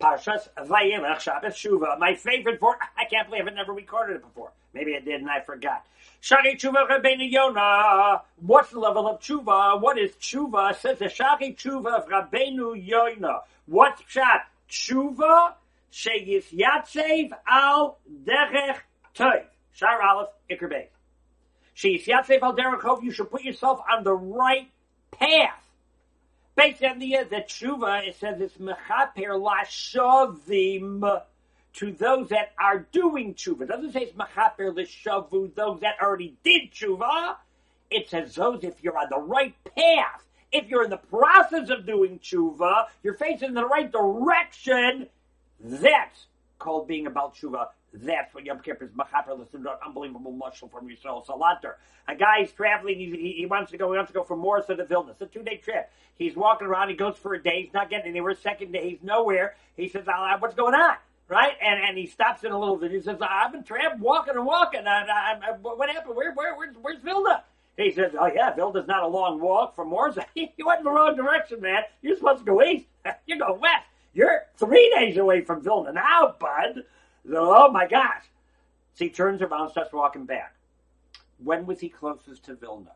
Parshas Vayelech Shabbos Shuva. My favorite for I can't believe I've never recorded it before. Maybe I did and I forgot. Shari Tshuva Rabbeinu Yonah. What's the level of Tshuva? What is Tshuva? Says the Shari Tshuva of Rabbeinu Yonah. What's Pshat? Tshuva Sheyis Yatsev Al Derech Toiv. Shar Aleph Iker Beis. Sheyis Yatsev Al Derech Toiv. You should put yourself on the right path. Based on the the tshuva, it says it's mechaper lashavim to those that are doing tshuva. It doesn't say it's mechaper l'shavu those that already did tshuva. It says those if you're on the right path, if you're in the process of doing tshuva, you're facing the right direction. That's called being about tshuva. That's what Yom Kippur is machaper listen unbelievable mashal from Yisrael Salanter. A guy guy's traveling, he, he, wants to go, he wants to go from Morrison to Vilna. It's a two day trip. He's walking around, he goes for a day, he's not getting anywhere. Second day, he's nowhere. He says, what's going on? Right? And and he stops in a little bit. He says, I've been traveling, walking and walking. I, I, I, what happened? Where, where, where's, where's Vilna? He says, Oh yeah, Vilna's not a long walk from Morrison. you went in the wrong direction, man. You're supposed to go east. you go west. You're three days away from Vilna now, bud. Oh my gosh. So he turns around, starts walking back. When was he closest to Vilna?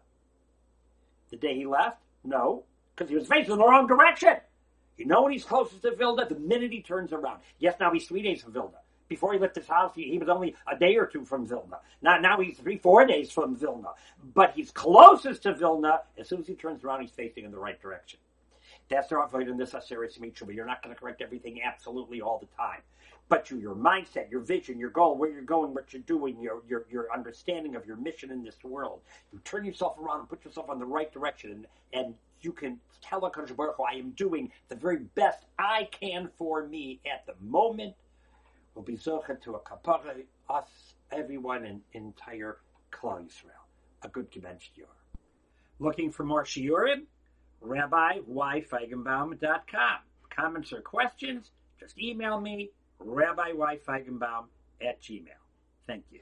The day he left? No, because he was facing the wrong direction. You know when he's closest to Vilna? The minute he turns around. Yes, now he's three days from Vilna. Before he left his house, he, he was only a day or two from Vilna. Now, now he's three, four days from Vilna. But he's closest to Vilna. As soon as he turns around, he's facing in the right direction. That's the avoid in this Aseret but You're not going to correct everything absolutely all the time but you, your mindset, your vision, your goal, where you're going, what you're doing, your, your, your understanding of your mission in this world. You turn yourself around and put yourself on the right direction, and, and you can tell Baruch Hu, I am doing the very best I can for me at the moment. Will be zocha to a kapara, us, everyone, in entire Klal Yisrael. A good Kibbutz Yor. Looking for more shiurim? RabbiYFeigenbaum.com. Comments or questions? Just email me, Rabbi Y. Feigenbaum at Gmail. Thank you.